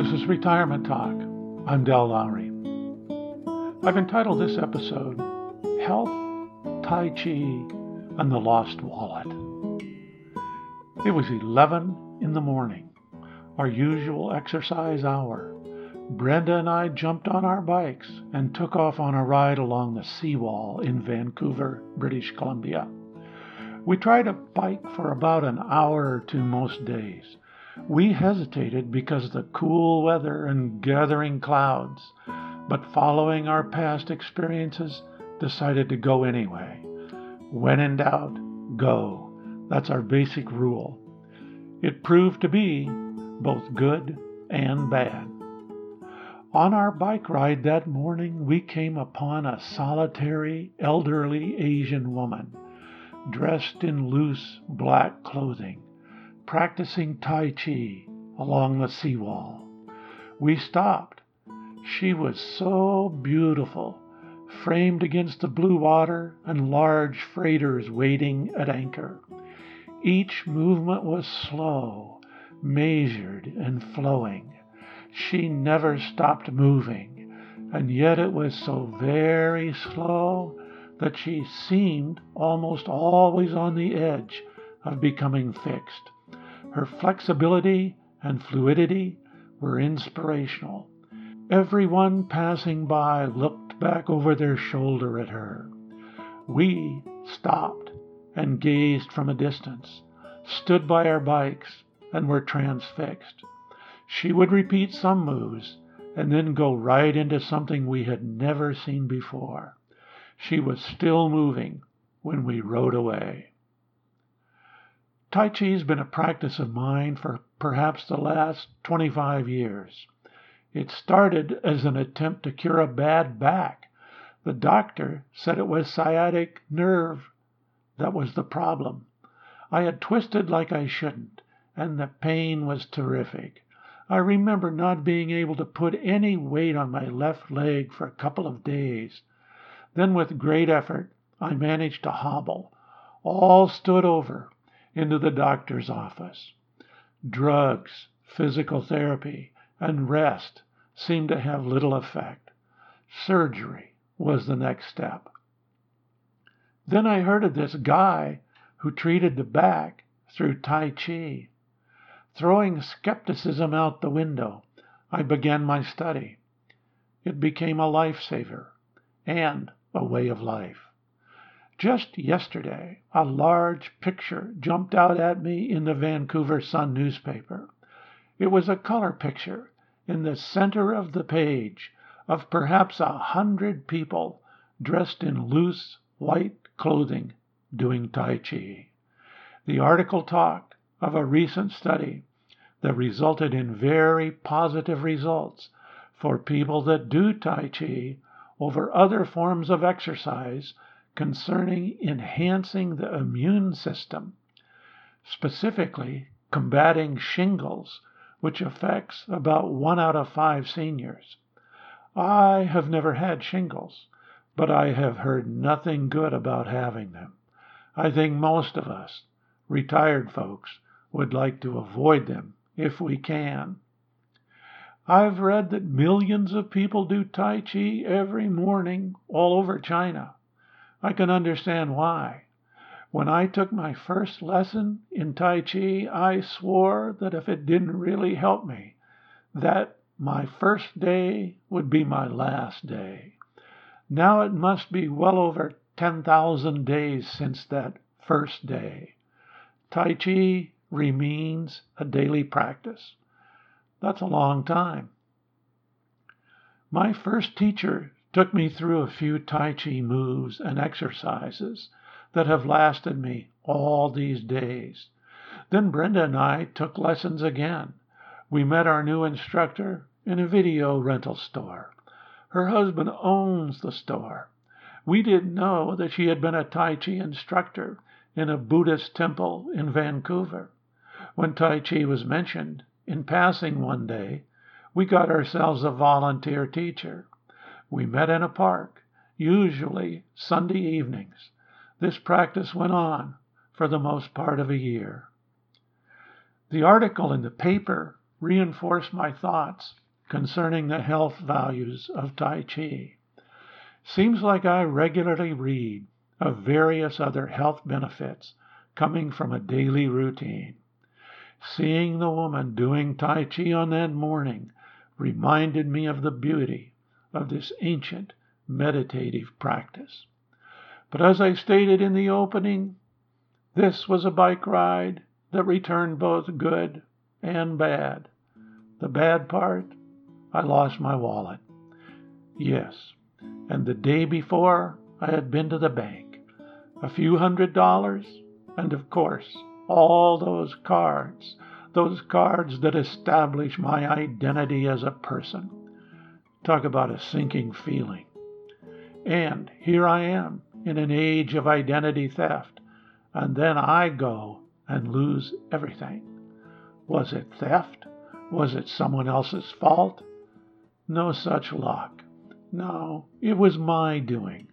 This is Retirement Talk. I'm Del Lowry. I've entitled this episode Health, Tai Chi, and the Lost Wallet. It was 11 in the morning, our usual exercise hour. Brenda and I jumped on our bikes and took off on a ride along the seawall in Vancouver, British Columbia. We tried a bike for about an hour or two most days. We hesitated because of the cool weather and gathering clouds, but following our past experiences, decided to go anyway. When in doubt, go. That's our basic rule. It proved to be both good and bad. On our bike ride that morning, we came upon a solitary, elderly Asian woman dressed in loose black clothing, practicing Tai Chi along the seawall. We stopped. She was so beautiful, framed against the blue water and large freighters waiting at anchor. Each movement was slow, measured, and flowing. She never stopped moving, and yet it was so very slow that she seemed almost always on the edge of becoming fixed. Her flexibility and fluidity were inspirational. Everyone passing by looked back over their shoulder at her. We stopped and gazed from a distance, stood by our bikes, and were transfixed. She would repeat some moves and then go right into something we had never seen before. She was still moving when we rode away. Tai Chi has been a practice of mine for perhaps the last 25 years. It started as an attempt to cure a bad back. The doctor said it was sciatic nerve that was the problem. I had twisted like I shouldn't, and the pain was terrific. I remember not being able to put any weight on my left leg for a couple of days. Then with great effort I managed to hobble, all stood over, into the doctor's office. Drugs, physical therapy, and rest seemed to have little effect. Surgery was the next step. Then I heard of this guy who treated the back through Tai Chi. Throwing skepticism out the window, I began my study. It became a lifesaver and a way of life. Just yesterday, a large picture jumped out at me in the Vancouver Sun newspaper. It was a color picture in the center of the page of perhaps a hundred people dressed in loose white clothing doing Tai Chi. The article talked of a recent study that resulted in very positive results for people that do Tai Chi over other forms of exercise concerning enhancing the immune system, specifically combating shingles, which affects about one out of five seniors. I have never had shingles, but I have heard nothing good about having them. I think most of us, retired folks, would like to avoid them if we can. I've read that millions of people do Tai Chi every morning all over China. I can understand why. When I took my first lesson in Tai Chi, I swore that if it didn't really help me, that my first day would be my last day. Now it must be well over 10,000 days since that first day. Tai Chi remains a daily practice. That's a long time. My first teacher took me through a few Tai Chi moves and exercises that have lasted me all these days. Then Brenda and I took lessons again. We met our new instructor in a video rental store. Her husband owns the store. We didn't know that she had been a Tai Chi instructor in a Buddhist temple in Vancouver. When Tai Chi was mentioned, in passing one day, we got ourselves a volunteer teacher. We met in a park, usually Sunday evenings. This practice went on for the most part of a year. The article in the paper reinforced my thoughts concerning the health values of Tai Chi. Seems like I regularly read of various other health benefits coming from a daily routine. Seeing the woman doing Tai Chi on that morning reminded me of the beauty of this ancient meditative practice. But as I stated in the opening, this was a bike ride that returned both good and bad. The bad part, I lost my wallet. Yes, and the day before I had been to the bank. A few hundred dollars, and of course, all those cards, those cards that establish my identity as a person. Talk about a sinking feeling. And here I am in an age of identity theft, and then I go and lose everything. Was it theft? Was it someone else's fault? No such luck. No, it was my doing,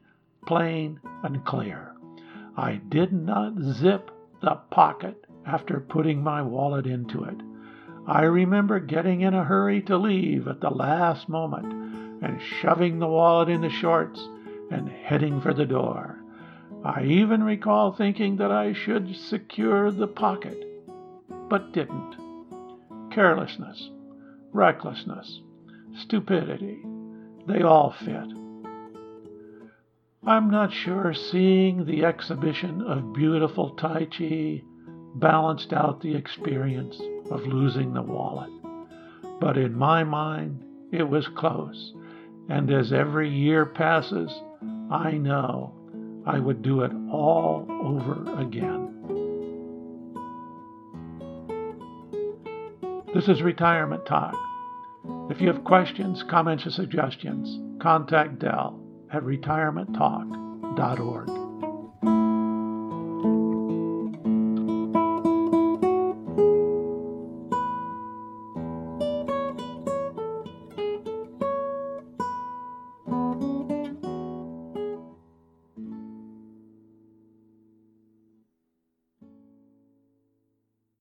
plain and clear. I did not zip the pocket after putting my wallet into it. I remember getting in a hurry to leave at the last moment and shoving the wallet in the shorts and heading for the door. I even recall thinking that I should secure the pocket, but didn't. Carelessness, recklessness, stupidity, they all fit. I'm not sure seeing the exhibition of beautiful Tai Chi balanced out the experience of losing the wallet. But in my mind, it was close. And as every year passes, I know I would do it all over again. This is Retirement Talk. If you have questions, comments, or suggestions, contact Del at retirementtalk.org.